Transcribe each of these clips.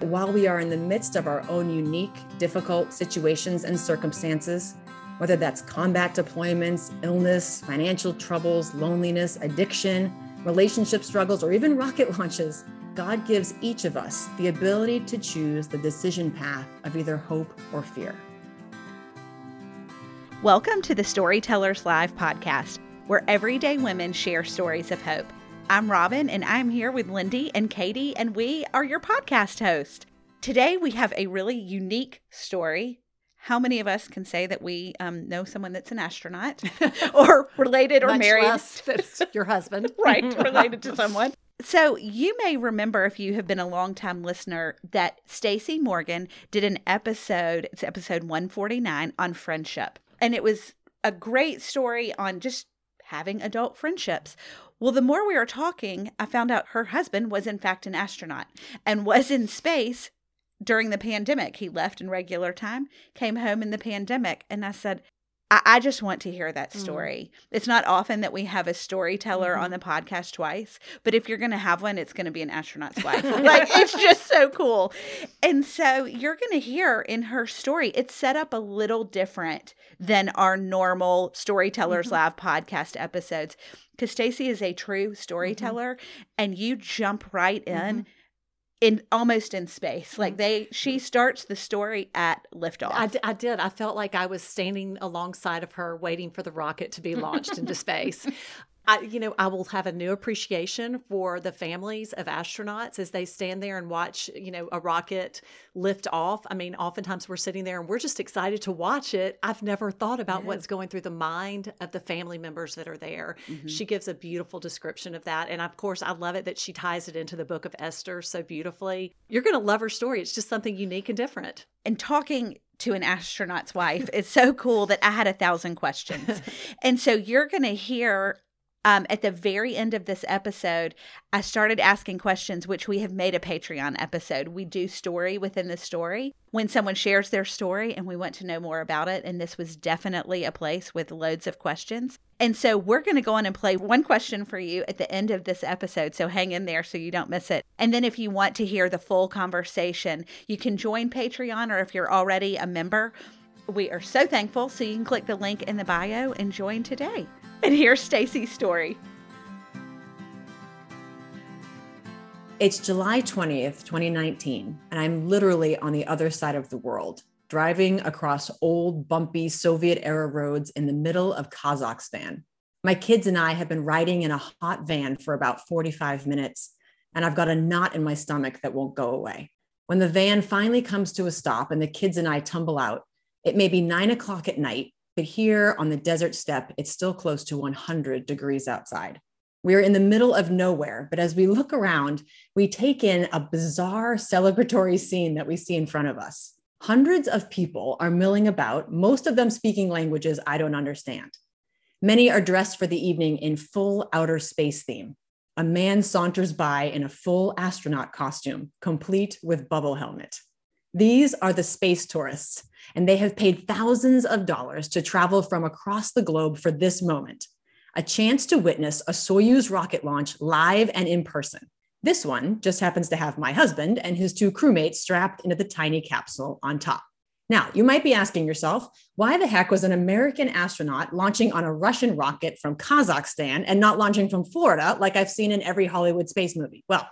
While we are in the midst of our own unique, difficult situations and circumstances, whether that's combat deployments, illness, financial troubles, loneliness, addiction, relationship struggles, or even rocket launches, God gives each of us the ability to choose the decision path of either hope or fear. Welcome to the Storytellers Live podcast, where everyday women share stories of hope. I'm Robin, and I'm here with Lindy and Katie, and we are your podcast host. Today, we have a really unique story. How many of us can say that we um, know someone that's an astronaut or related or Much married? less that's your husband. right, related to someone. So you may remember if you have been a longtime listener that Stacy Morgan did an episode, it's episode 149 on friendship. And it was a great story on just having adult friendships. Well, the more we were talking, I found out her husband was in fact an astronaut and was in space during the pandemic. He left in regular time, came home in the pandemic. And I said, I, I just want to hear that story. Mm. It's not often that we have a storyteller mm-hmm. on the podcast twice, but if you're going to have one, it's going to be an astronaut's wife. like it's just so cool. And so you're going to hear in her story, it's set up a little different than our normal Storytellers mm-hmm. Lab podcast episodes because Stacy is a true mm-hmm. storyteller mm-hmm. and you jump right in mm-hmm in almost in space. Like they, she starts the story at liftoff. I, I did. I felt like I was standing alongside of her, waiting for the rocket to be launched into space. I, you know, I will have a new appreciation for the families of astronauts as they stand there and watch, you know, a rocket lift off. I mean, oftentimes we're sitting there and we're just excited to watch it. I've never thought about what's going through the mind of the family members that are there. Mm-hmm. She gives a beautiful description of that. And of course, I love it that she ties it into the book of Esther so beautifully. You're going to love her story. It's just something unique and different. And talking to an astronaut's wife is so cool that I had a thousand questions. and so you're going to hear um, at the very end of this episode, I started asking questions, which we have made a Patreon episode. We do story within the story when someone shares their story and we want to know more about it. And this was definitely a place with loads of questions. And so we're going to go on and play one question for you at the end of this episode. So hang in there so you don't miss it. And then if you want to hear the full conversation, you can join Patreon or if you're already a member. We are so thankful. So you can click the link in the bio and join today. And here's Stacy's story. It's July 20th, 2019, and I'm literally on the other side of the world, driving across old, bumpy Soviet era roads in the middle of Kazakhstan. My kids and I have been riding in a hot van for about 45 minutes, and I've got a knot in my stomach that won't go away. When the van finally comes to a stop and the kids and I tumble out, it may be nine o'clock at night, but here on the desert steppe, it's still close to 100 degrees outside. We're in the middle of nowhere, but as we look around, we take in a bizarre celebratory scene that we see in front of us. Hundreds of people are milling about, most of them speaking languages I don't understand. Many are dressed for the evening in full outer space theme. A man saunters by in a full astronaut costume, complete with bubble helmet. These are the space tourists, and they have paid thousands of dollars to travel from across the globe for this moment a chance to witness a Soyuz rocket launch live and in person. This one just happens to have my husband and his two crewmates strapped into the tiny capsule on top. Now, you might be asking yourself, why the heck was an American astronaut launching on a Russian rocket from Kazakhstan and not launching from Florida like I've seen in every Hollywood space movie? Well,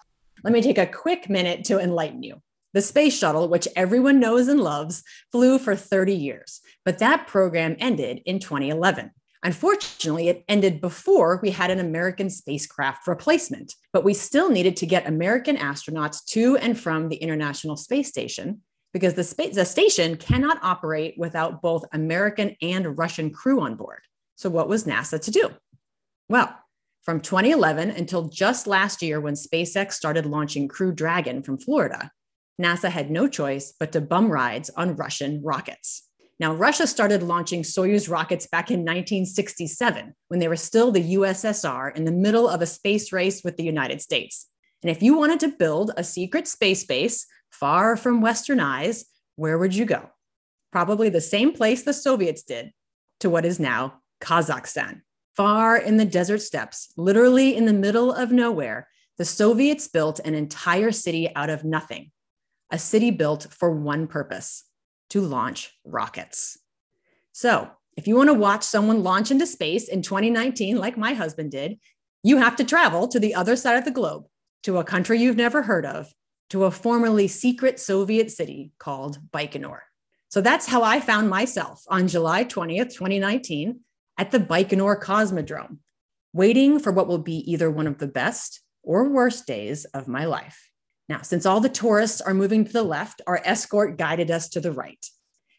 let me take a quick minute to enlighten you. The space shuttle, which everyone knows and loves, flew for 30 years, but that program ended in 2011. Unfortunately, it ended before we had an American spacecraft replacement, but we still needed to get American astronauts to and from the International Space Station because the, space, the station cannot operate without both American and Russian crew on board. So, what was NASA to do? Well, from 2011 until just last year, when SpaceX started launching Crew Dragon from Florida, NASA had no choice but to bum rides on Russian rockets. Now, Russia started launching Soyuz rockets back in 1967 when they were still the USSR in the middle of a space race with the United States. And if you wanted to build a secret space base far from Western eyes, where would you go? Probably the same place the Soviets did to what is now Kazakhstan. Far in the desert steppes, literally in the middle of nowhere, the Soviets built an entire city out of nothing a city built for one purpose to launch rockets. So, if you want to watch someone launch into space in 2019, like my husband did, you have to travel to the other side of the globe, to a country you've never heard of, to a formerly secret Soviet city called Baikonur. So that's how I found myself on July 20th, 2019, at the Baikonur Cosmodrome, waiting for what will be either one of the best or worst days of my life. Now, since all the tourists are moving to the left, our escort guided us to the right.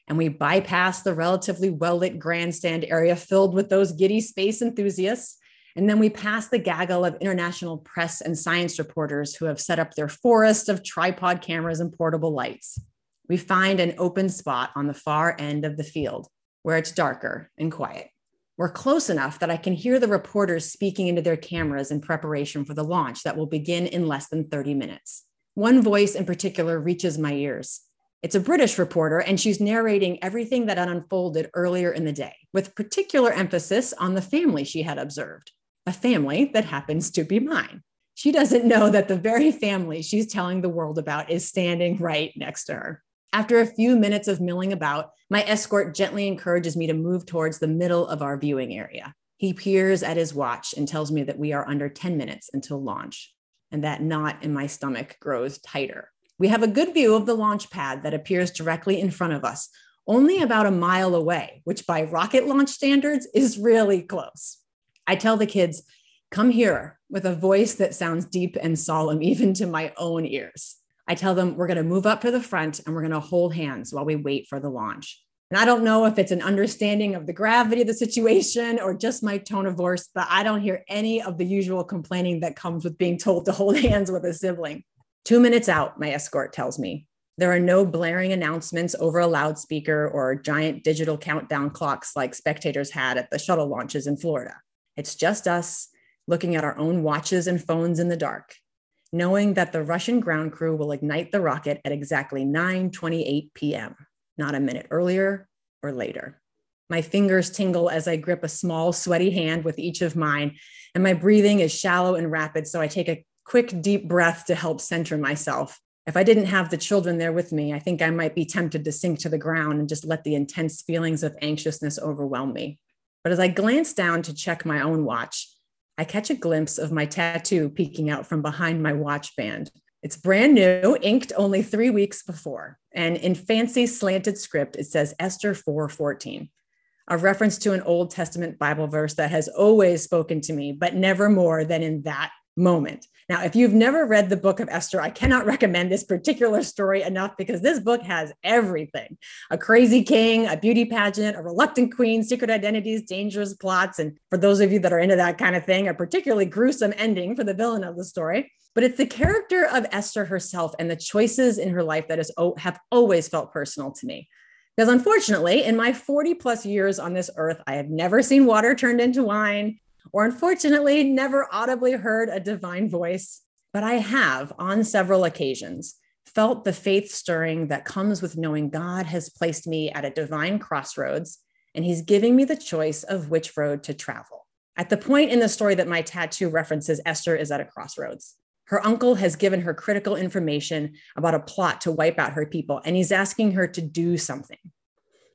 And we bypassed the relatively well lit grandstand area filled with those giddy space enthusiasts. And then we passed the gaggle of international press and science reporters who have set up their forest of tripod cameras and portable lights. We find an open spot on the far end of the field where it's darker and quiet. We're close enough that I can hear the reporters speaking into their cameras in preparation for the launch that will begin in less than 30 minutes. One voice in particular reaches my ears. It's a British reporter, and she's narrating everything that had unfolded earlier in the day, with particular emphasis on the family she had observed, a family that happens to be mine. She doesn't know that the very family she's telling the world about is standing right next to her. After a few minutes of milling about, my escort gently encourages me to move towards the middle of our viewing area. He peers at his watch and tells me that we are under 10 minutes until launch and that knot in my stomach grows tighter. We have a good view of the launch pad that appears directly in front of us, only about a mile away, which by rocket launch standards is really close. I tell the kids, come here with a voice that sounds deep and solemn, even to my own ears. I tell them we're going to move up to the front and we're going to hold hands while we wait for the launch. And I don't know if it's an understanding of the gravity of the situation or just my tone of voice, but I don't hear any of the usual complaining that comes with being told to hold hands with a sibling. Two minutes out, my escort tells me. There are no blaring announcements over a loudspeaker or giant digital countdown clocks like spectators had at the shuttle launches in Florida. It's just us looking at our own watches and phones in the dark, knowing that the Russian ground crew will ignite the rocket at exactly 9:28 p.m not a minute earlier or later. My fingers tingle as I grip a small, sweaty hand with each of mine, and my breathing is shallow and rapid, so I take a quick, deep breath to help center myself. If I didn't have the children there with me, I think I might be tempted to sink to the ground and just let the intense feelings of anxiousness overwhelm me. But as I glance down to check my own watch, I catch a glimpse of my tattoo peeking out from behind my watch band. It's brand new, inked only three weeks before. And in fancy slanted script, it says Esther 4:14, a reference to an Old Testament Bible verse that has always spoken to me, but never more than in that moment. Now, if you've never read the book of Esther, I cannot recommend this particular story enough because this book has everything a crazy king, a beauty pageant, a reluctant queen, secret identities, dangerous plots. And for those of you that are into that kind of thing, a particularly gruesome ending for the villain of the story. But it's the character of Esther herself and the choices in her life that is, have always felt personal to me. Because unfortunately, in my 40 plus years on this earth, I have never seen water turned into wine, or unfortunately, never audibly heard a divine voice. But I have, on several occasions, felt the faith stirring that comes with knowing God has placed me at a divine crossroads and he's giving me the choice of which road to travel. At the point in the story that my tattoo references, Esther is at a crossroads. Her uncle has given her critical information about a plot to wipe out her people, and he's asking her to do something.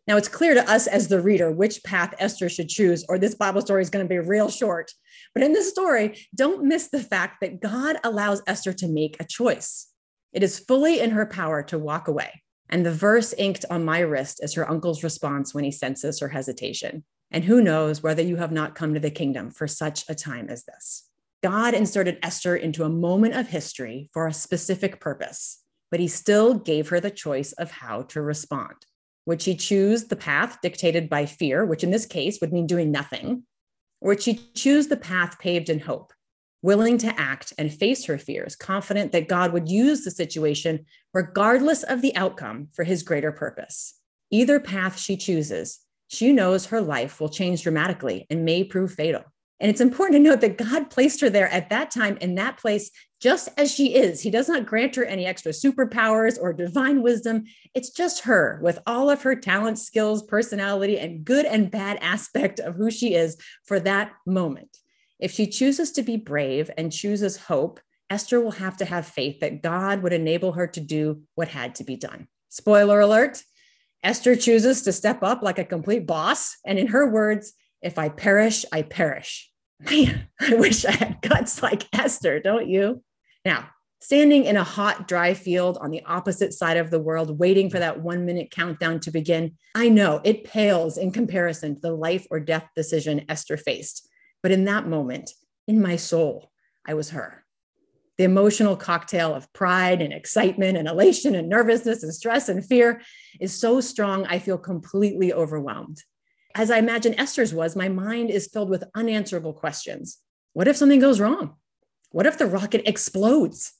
Now, it's clear to us as the reader which path Esther should choose, or this Bible story is going to be real short. But in this story, don't miss the fact that God allows Esther to make a choice. It is fully in her power to walk away. And the verse inked on my wrist is her uncle's response when he senses her hesitation. And who knows whether you have not come to the kingdom for such a time as this. God inserted Esther into a moment of history for a specific purpose, but he still gave her the choice of how to respond. Would she choose the path dictated by fear, which in this case would mean doing nothing? Or would she choose the path paved in hope, willing to act and face her fears, confident that God would use the situation, regardless of the outcome, for his greater purpose? Either path she chooses, she knows her life will change dramatically and may prove fatal. And it's important to note that God placed her there at that time in that place just as she is. He does not grant her any extra superpowers or divine wisdom. It's just her with all of her talent, skills, personality, and good and bad aspect of who she is for that moment. If she chooses to be brave and chooses hope, Esther will have to have faith that God would enable her to do what had to be done. Spoiler alert Esther chooses to step up like a complete boss. And in her words, if I perish, I perish. Man, I wish I had guts like Esther, don't you? Now, standing in a hot, dry field on the opposite side of the world, waiting for that one minute countdown to begin, I know it pales in comparison to the life or death decision Esther faced. But in that moment, in my soul, I was her the emotional cocktail of pride and excitement and elation and nervousness and stress and fear is so strong, I feel completely overwhelmed. As I imagine Esther's was, my mind is filled with unanswerable questions. What if something goes wrong? What if the rocket explodes?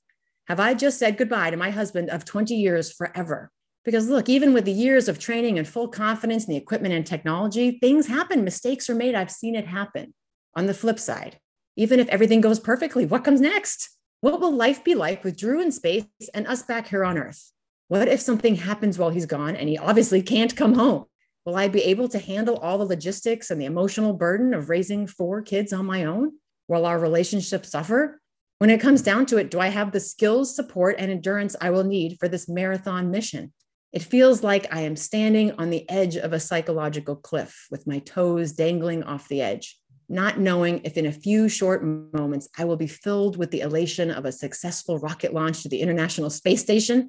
Have I just said goodbye to my husband of 20 years forever? Because look, even with the years of training and full confidence in the equipment and technology, things happen, mistakes are made. I've seen it happen. On the flip side, even if everything goes perfectly, what comes next? What will life be like with Drew in space and us back here on Earth? What if something happens while he's gone and he obviously can't come home? Will I be able to handle all the logistics and the emotional burden of raising four kids on my own? Will our relationship suffer? When it comes down to it, do I have the skills, support, and endurance I will need for this marathon mission? It feels like I am standing on the edge of a psychological cliff with my toes dangling off the edge not knowing if in a few short moments I will be filled with the elation of a successful rocket launch to the International Space Station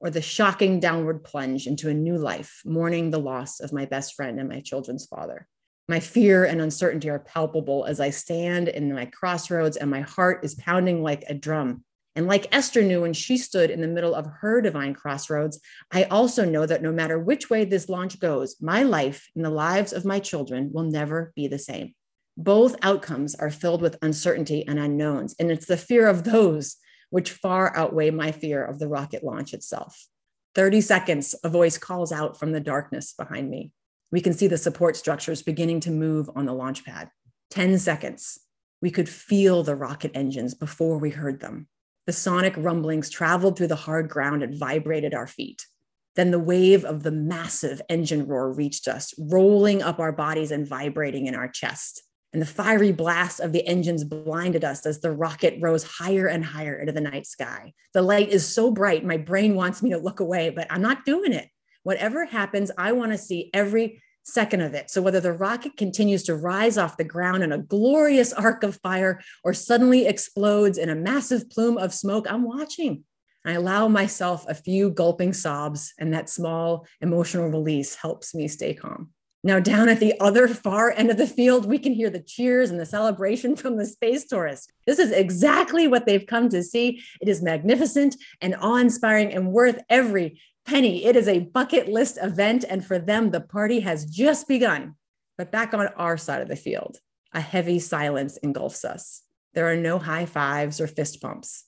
or the shocking downward plunge into a new life, mourning the loss of my best friend and my children's father. My fear and uncertainty are palpable as I stand in my crossroads and my heart is pounding like a drum. And like Esther knew when she stood in the middle of her divine crossroads, I also know that no matter which way this launch goes, my life and the lives of my children will never be the same. Both outcomes are filled with uncertainty and unknowns, and it's the fear of those which far outweigh my fear of the rocket launch itself. 30 seconds, a voice calls out from the darkness behind me. We can see the support structures beginning to move on the launch pad. 10 seconds, we could feel the rocket engines before we heard them. The sonic rumblings traveled through the hard ground and vibrated our feet. Then the wave of the massive engine roar reached us, rolling up our bodies and vibrating in our chest and the fiery blast of the engines blinded us as the rocket rose higher and higher into the night sky. The light is so bright, my brain wants me to look away, but I'm not doing it. Whatever happens, I want to see every second of it. So whether the rocket continues to rise off the ground in a glorious arc of fire or suddenly explodes in a massive plume of smoke, I'm watching. I allow myself a few gulping sobs, and that small emotional release helps me stay calm. Now, down at the other far end of the field, we can hear the cheers and the celebration from the space tourists. This is exactly what they've come to see. It is magnificent and awe inspiring and worth every penny. It is a bucket list event, and for them, the party has just begun. But back on our side of the field, a heavy silence engulfs us. There are no high fives or fist pumps.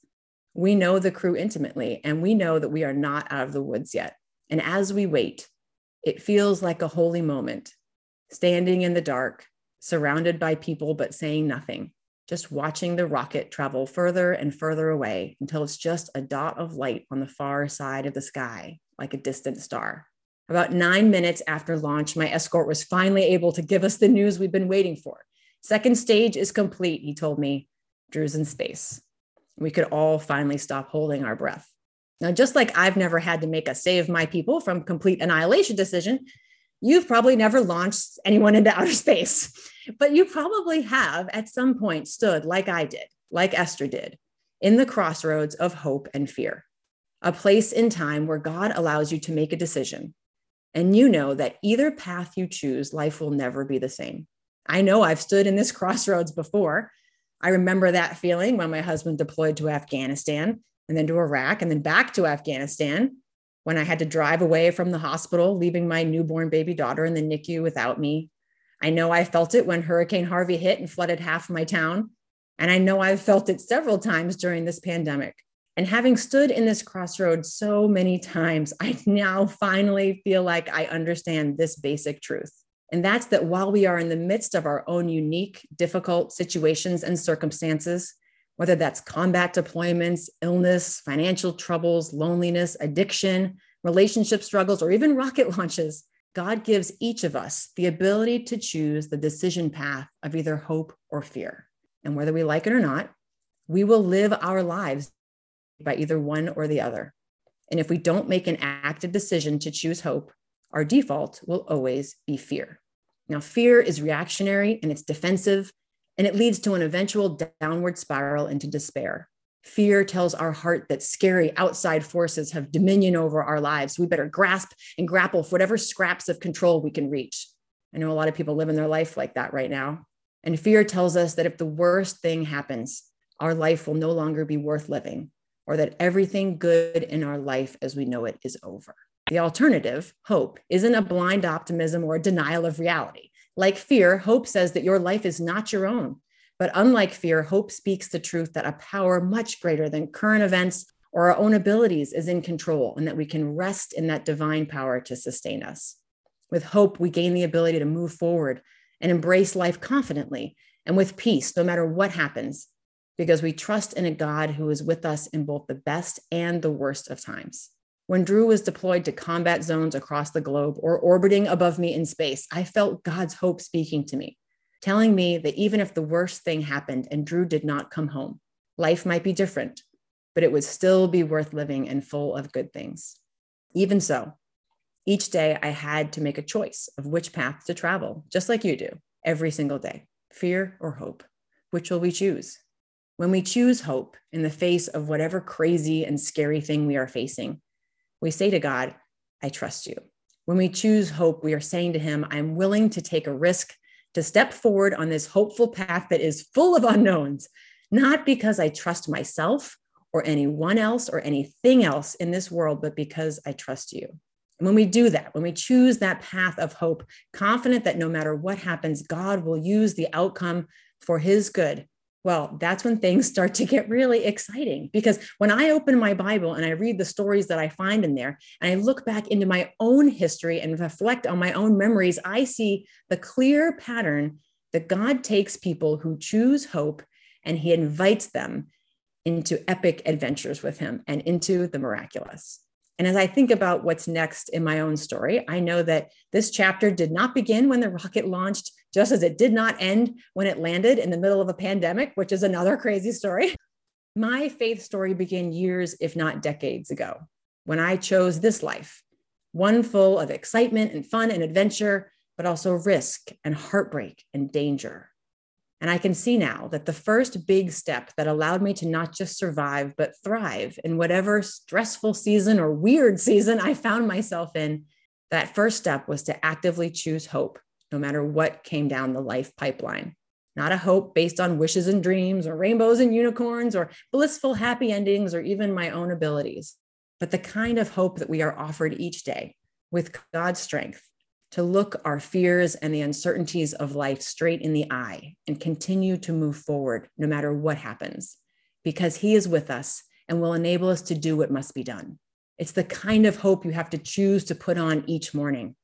We know the crew intimately, and we know that we are not out of the woods yet. And as we wait, it feels like a holy moment, standing in the dark, surrounded by people, but saying nothing, just watching the rocket travel further and further away until it's just a dot of light on the far side of the sky, like a distant star. About nine minutes after launch, my escort was finally able to give us the news we've been waiting for. Second stage is complete, he told me. Drew's in space. We could all finally stop holding our breath. Now, just like I've never had to make a save my people from complete annihilation decision, you've probably never launched anyone into outer space, but you probably have at some point stood like I did, like Esther did, in the crossroads of hope and fear, a place in time where God allows you to make a decision. And you know that either path you choose, life will never be the same. I know I've stood in this crossroads before. I remember that feeling when my husband deployed to Afghanistan and then to Iraq and then back to Afghanistan when I had to drive away from the hospital, leaving my newborn baby daughter in the NICU without me. I know I felt it when Hurricane Harvey hit and flooded half my town. And I know I've felt it several times during this pandemic. And having stood in this crossroad so many times, I now finally feel like I understand this basic truth. And that's that while we are in the midst of our own unique, difficult situations and circumstances, whether that's combat deployments, illness, financial troubles, loneliness, addiction, relationship struggles, or even rocket launches, God gives each of us the ability to choose the decision path of either hope or fear. And whether we like it or not, We will live our lives by either one or the other. And if we don't make an active decision to choose hope, our default will always be fear. Now, fear is reactionary and it's defensive, and it leads to an eventual downward spiral into despair. Fear tells our heart that scary outside forces have dominion over our lives. We better grasp and grapple for whatever scraps of control we can reach. I know a lot of people living their life like that right now. And fear tells us that if the worst thing happens, our life will no longer be worth living, or that everything good in our life as we know it is over. The alternative, hope, isn't a blind optimism or a denial of reality. Like fear, hope says that your life is not your own. But unlike fear, hope speaks the truth that a power much greater than current events or our own abilities is in control and that we can rest in that divine power to sustain us. With hope, we gain the ability to move forward and embrace life confidently and with peace, no matter what happens, because we trust in a God who is with us in both the best and the worst of times. When Drew was deployed to combat zones across the globe or orbiting above me in space, I felt God's hope speaking to me, telling me that even if the worst thing happened and Drew did not come home, life might be different, but it would still be worth living and full of good things. Even so, each day I had to make a choice of which path to travel, just like you do every single day fear or hope. Which will we choose? When we choose hope in the face of whatever crazy and scary thing we are facing, we say to God, I trust you. When we choose hope, we are saying to Him, I'm willing to take a risk to step forward on this hopeful path that is full of unknowns, not because I trust myself or anyone else or anything else in this world, but because I trust you. And when we do that, when we choose that path of hope, confident that no matter what happens, God will use the outcome for His good, well, that's when things start to get really exciting because when I open my Bible and I read the stories that I find in there and I look back into my own history and reflect on my own memories, I see the clear pattern that God takes people who choose hope and he invites them into epic adventures with him and into the miraculous. And as I think about what's next in my own story, I know that this chapter did not begin when the rocket launched, just as it did not end when it landed in the middle of a pandemic, which is another crazy story. My faith story began years, if not decades ago, when I chose this life, one full of excitement and fun and adventure, but also risk and heartbreak and danger. And I can see now that the first big step that allowed me to not just survive, but thrive in whatever stressful season or weird season I found myself in, that first step was to actively choose hope, no matter what came down the life pipeline. Not a hope based on wishes and dreams or rainbows and unicorns or blissful happy endings or even my own abilities, but the kind of hope that we are offered each day with God's strength to look our fears and the uncertainties of life straight in the eye and continue to move forward no matter what happens, because He is with us and will enable us to do what must be done. It's the kind of hope you have to choose to put on each morning,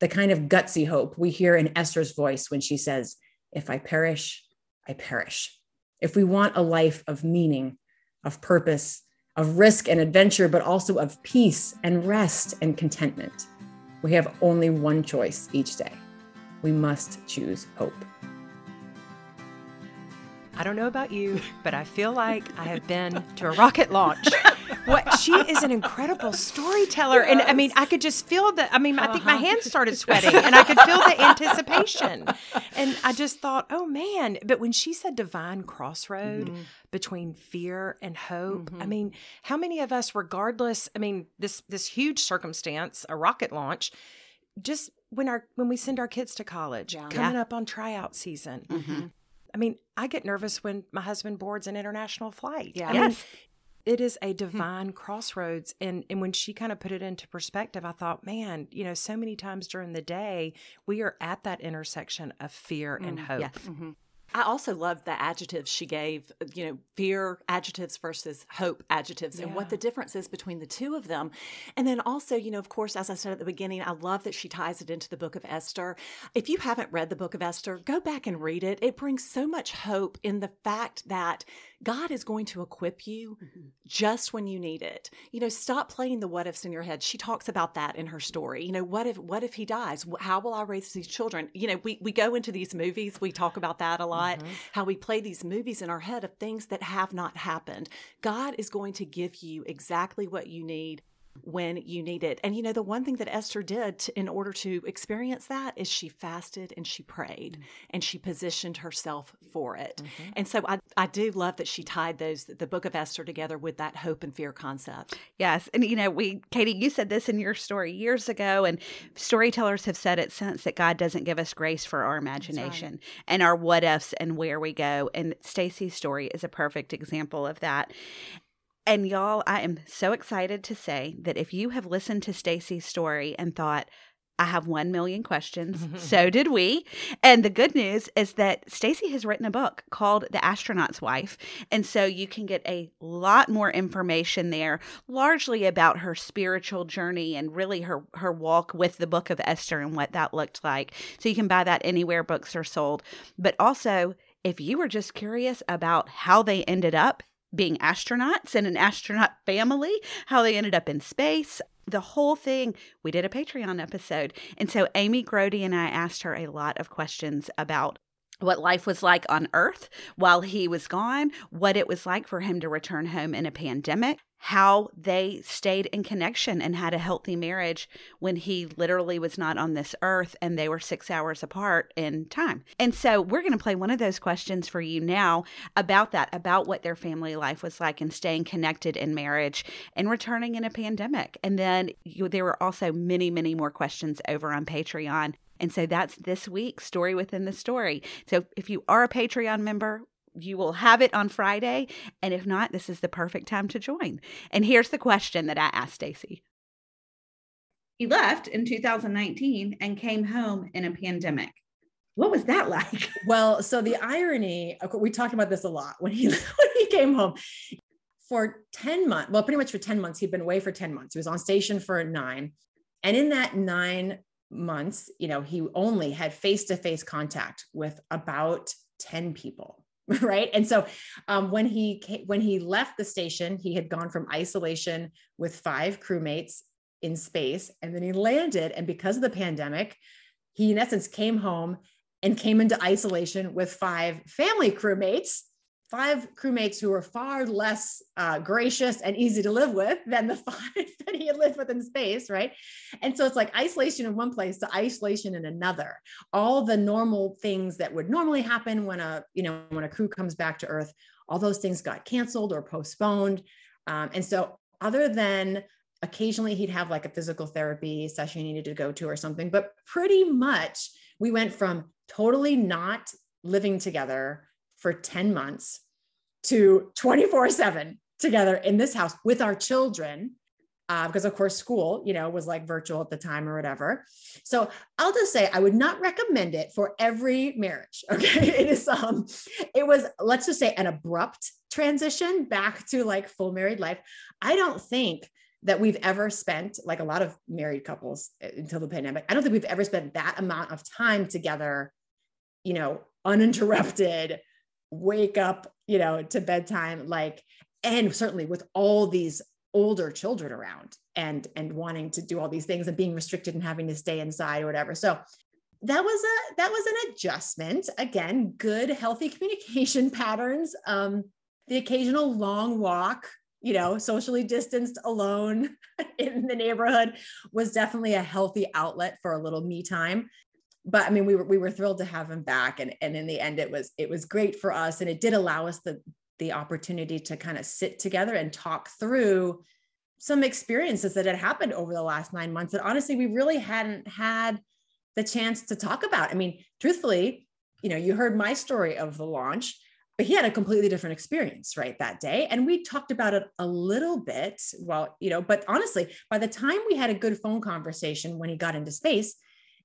the kind of gutsy hope we hear in Esther's voice when she says, If I perish, I perish. If we want a life of meaning, of purpose, of risk and adventure, but also of peace and rest and contentment we have only one choice each day. We must choose hope. I don't know about you, but I feel like I have been to a rocket launch. what she is an incredible storyteller, yes. and I mean, I could just feel the. I mean, uh-huh. I think my hands started sweating, and I could feel the anticipation. And I just thought, oh man! But when she said divine crossroad mm-hmm. between fear and hope, mm-hmm. I mean, how many of us, regardless, I mean, this this huge circumstance, a rocket launch, just when our when we send our kids to college, yeah. coming yeah. up on tryout season. Mm-hmm. I mean, I get nervous when my husband boards an international flight. Yeah. I yes. Mean, it is a divine crossroads. And and when she kind of put it into perspective, I thought, man, you know, so many times during the day, we are at that intersection of fear mm, and hope. Yes. Mm-hmm. I also loved the adjectives she gave, you know, fear adjectives versus hope adjectives yeah. and what the difference is between the two of them. And then also, you know, of course, as I said at the beginning, I love that she ties it into the book of Esther. If you haven't read the book of Esther, go back and read it. It brings so much hope in the fact that God is going to equip you mm-hmm. just when you need it. You know, stop playing the what ifs in your head. She talks about that in her story. You know, what if what if he dies? How will I raise these children? You know, we we go into these movies, we talk about that a lot, mm-hmm. how we play these movies in our head of things that have not happened. God is going to give you exactly what you need when you need it. And you know, the one thing that Esther did to, in order to experience that is she fasted and she prayed mm-hmm. and she positioned herself for it. Mm-hmm. And so I, I do love that she tied those, the book of Esther together with that hope and fear concept. Yes. And you know, we, Katie, you said this in your story years ago, and storytellers have said it since that God doesn't give us grace for our imagination right. and our what ifs and where we go. And Stacy's story is a perfect example of that. And y'all, I am so excited to say that if you have listened to Stacy's story and thought, I have 1 million questions. so did we. And the good news is that Stacy has written a book called The Astronaut's Wife. And so you can get a lot more information there, largely about her spiritual journey and really her, her walk with the book of Esther and what that looked like. So you can buy that anywhere books are sold. But also, if you were just curious about how they ended up being astronauts and an astronaut family, how they ended up in space. The whole thing, we did a Patreon episode. And so Amy Grody and I asked her a lot of questions about what life was like on Earth while he was gone, what it was like for him to return home in a pandemic, how they stayed in connection and had a healthy marriage when he literally was not on this earth and they were six hours apart in time. And so we're going to play one of those questions for you now about that, about what their family life was like and staying connected in marriage and returning in a pandemic. And then you, there were also many, many more questions over on Patreon. And so that's this week's story within the story. So if you are a Patreon member, you will have it on Friday. And if not, this is the perfect time to join. And here's the question that I asked Stacy. He left in 2019 and came home in a pandemic. What was that like? Well, so the irony, we talked about this a lot when he when he came home. For 10 months, well, pretty much for 10 months, he'd been away for 10 months. He was on station for nine. And in that nine months, you know, he only had face to face contact with about 10 people. Right. And so um, when he came, when he left the station, he had gone from isolation with five crewmates in space. And then he landed. And because of the pandemic, he in essence came home and came into isolation with five family crewmates five crewmates who were far less uh, gracious and easy to live with than the five that he had lived with in space, right? And so it's like isolation in one place to isolation in another. All the normal things that would normally happen when a you know when a crew comes back to Earth, all those things got canceled or postponed. Um, and so other than occasionally he'd have like a physical therapy session he needed to go to or something, but pretty much we went from totally not living together for 10 months to 24 7 together in this house with our children uh, because of course school you know was like virtual at the time or whatever. So i'll just say i would not recommend it for every marriage okay? It is um it was let's just say an abrupt transition back to like full married life. I don't think that we've ever spent like a lot of married couples uh, until the pandemic i don't think we've ever spent that amount of time together you know uninterrupted wake up, you know, to bedtime, like, and certainly with all these older children around and and wanting to do all these things and being restricted and having to stay inside or whatever. So that was a that was an adjustment. Again, good healthy communication patterns. Um, the occasional long walk, you know, socially distanced alone in the neighborhood was definitely a healthy outlet for a little me time but I mean, we were we were thrilled to have him back, and and in the end, it was it was great for us, and it did allow us the the opportunity to kind of sit together and talk through some experiences that had happened over the last nine months that honestly we really hadn't had the chance to talk about. I mean, truthfully, you know, you heard my story of the launch, but he had a completely different experience right that day, and we talked about it a little bit. Well, you know, but honestly, by the time we had a good phone conversation when he got into space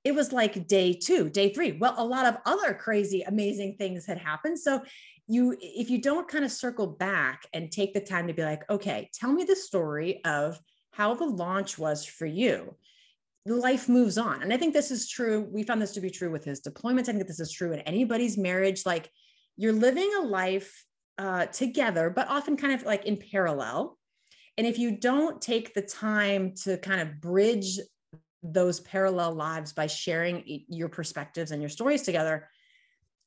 it was like day two, day three. Well, a lot of other crazy, amazing things had happened. So you if you don't kind of circle back and take the time to be like okay tell me the story of how the launch was for you life moves on and i think this is true we found this to be true with his deployments i think this is true in anybody's marriage like you're living a life uh, together, but often kind of like in parallel. And if you don't take the time to kind of bridge those parallel lives by sharing your perspectives and your stories together,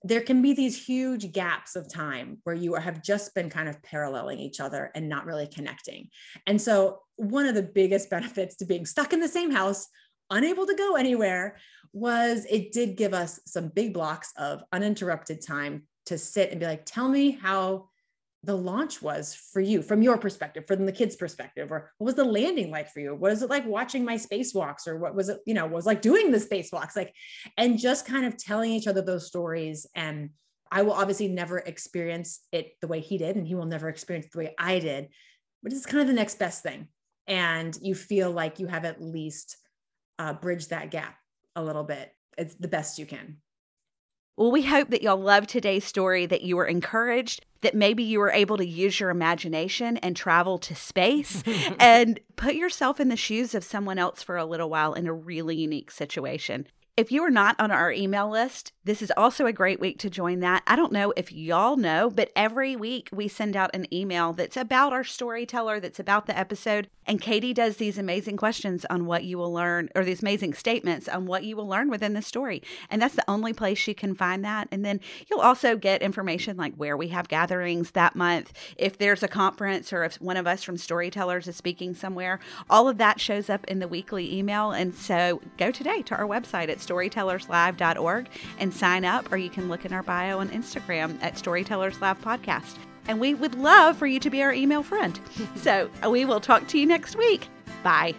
there can be these huge gaps of time where you have just been kind of paralleling each other and not really connecting. And so, one of the biggest benefits to being stuck in the same house, unable to go anywhere, was it did give us some big blocks of uninterrupted time to sit and be like, tell me how the launch was for you from your perspective from the kids perspective or what was the landing like for you? What is it like watching my spacewalks or what was it you know was like doing the spacewalks? Like and just kind of telling each other those stories and i will obviously never experience it the way he did and he will never experience the way i did but it's kind of the next best thing. And you feel like you have at least uh, bridged that gap a little bit. It's the best you can well, we hope that y'all loved today's story, that you were encouraged, that maybe you were able to use your imagination and travel to space and put yourself in the shoes of someone else for a little while in a really unique situation. If you are not on our email list, this is also a great week to join that. I don't know if y'all know, but every week we send out an email that's about our storyteller, that's about the episode. And Katie does these amazing questions on what you will learn, or these amazing statements on what you will learn within the story. And that's the only place you can find that. And then you'll also get information like where we have gatherings that month, if there's a conference, or if one of us from Storytellers is speaking somewhere. All of that shows up in the weekly email. And so go today to our website at storytellerslive.org and sign up, or you can look in our bio on Instagram at Storytellers Live Podcast. And we would love for you to be our email friend. so we will talk to you next week. Bye.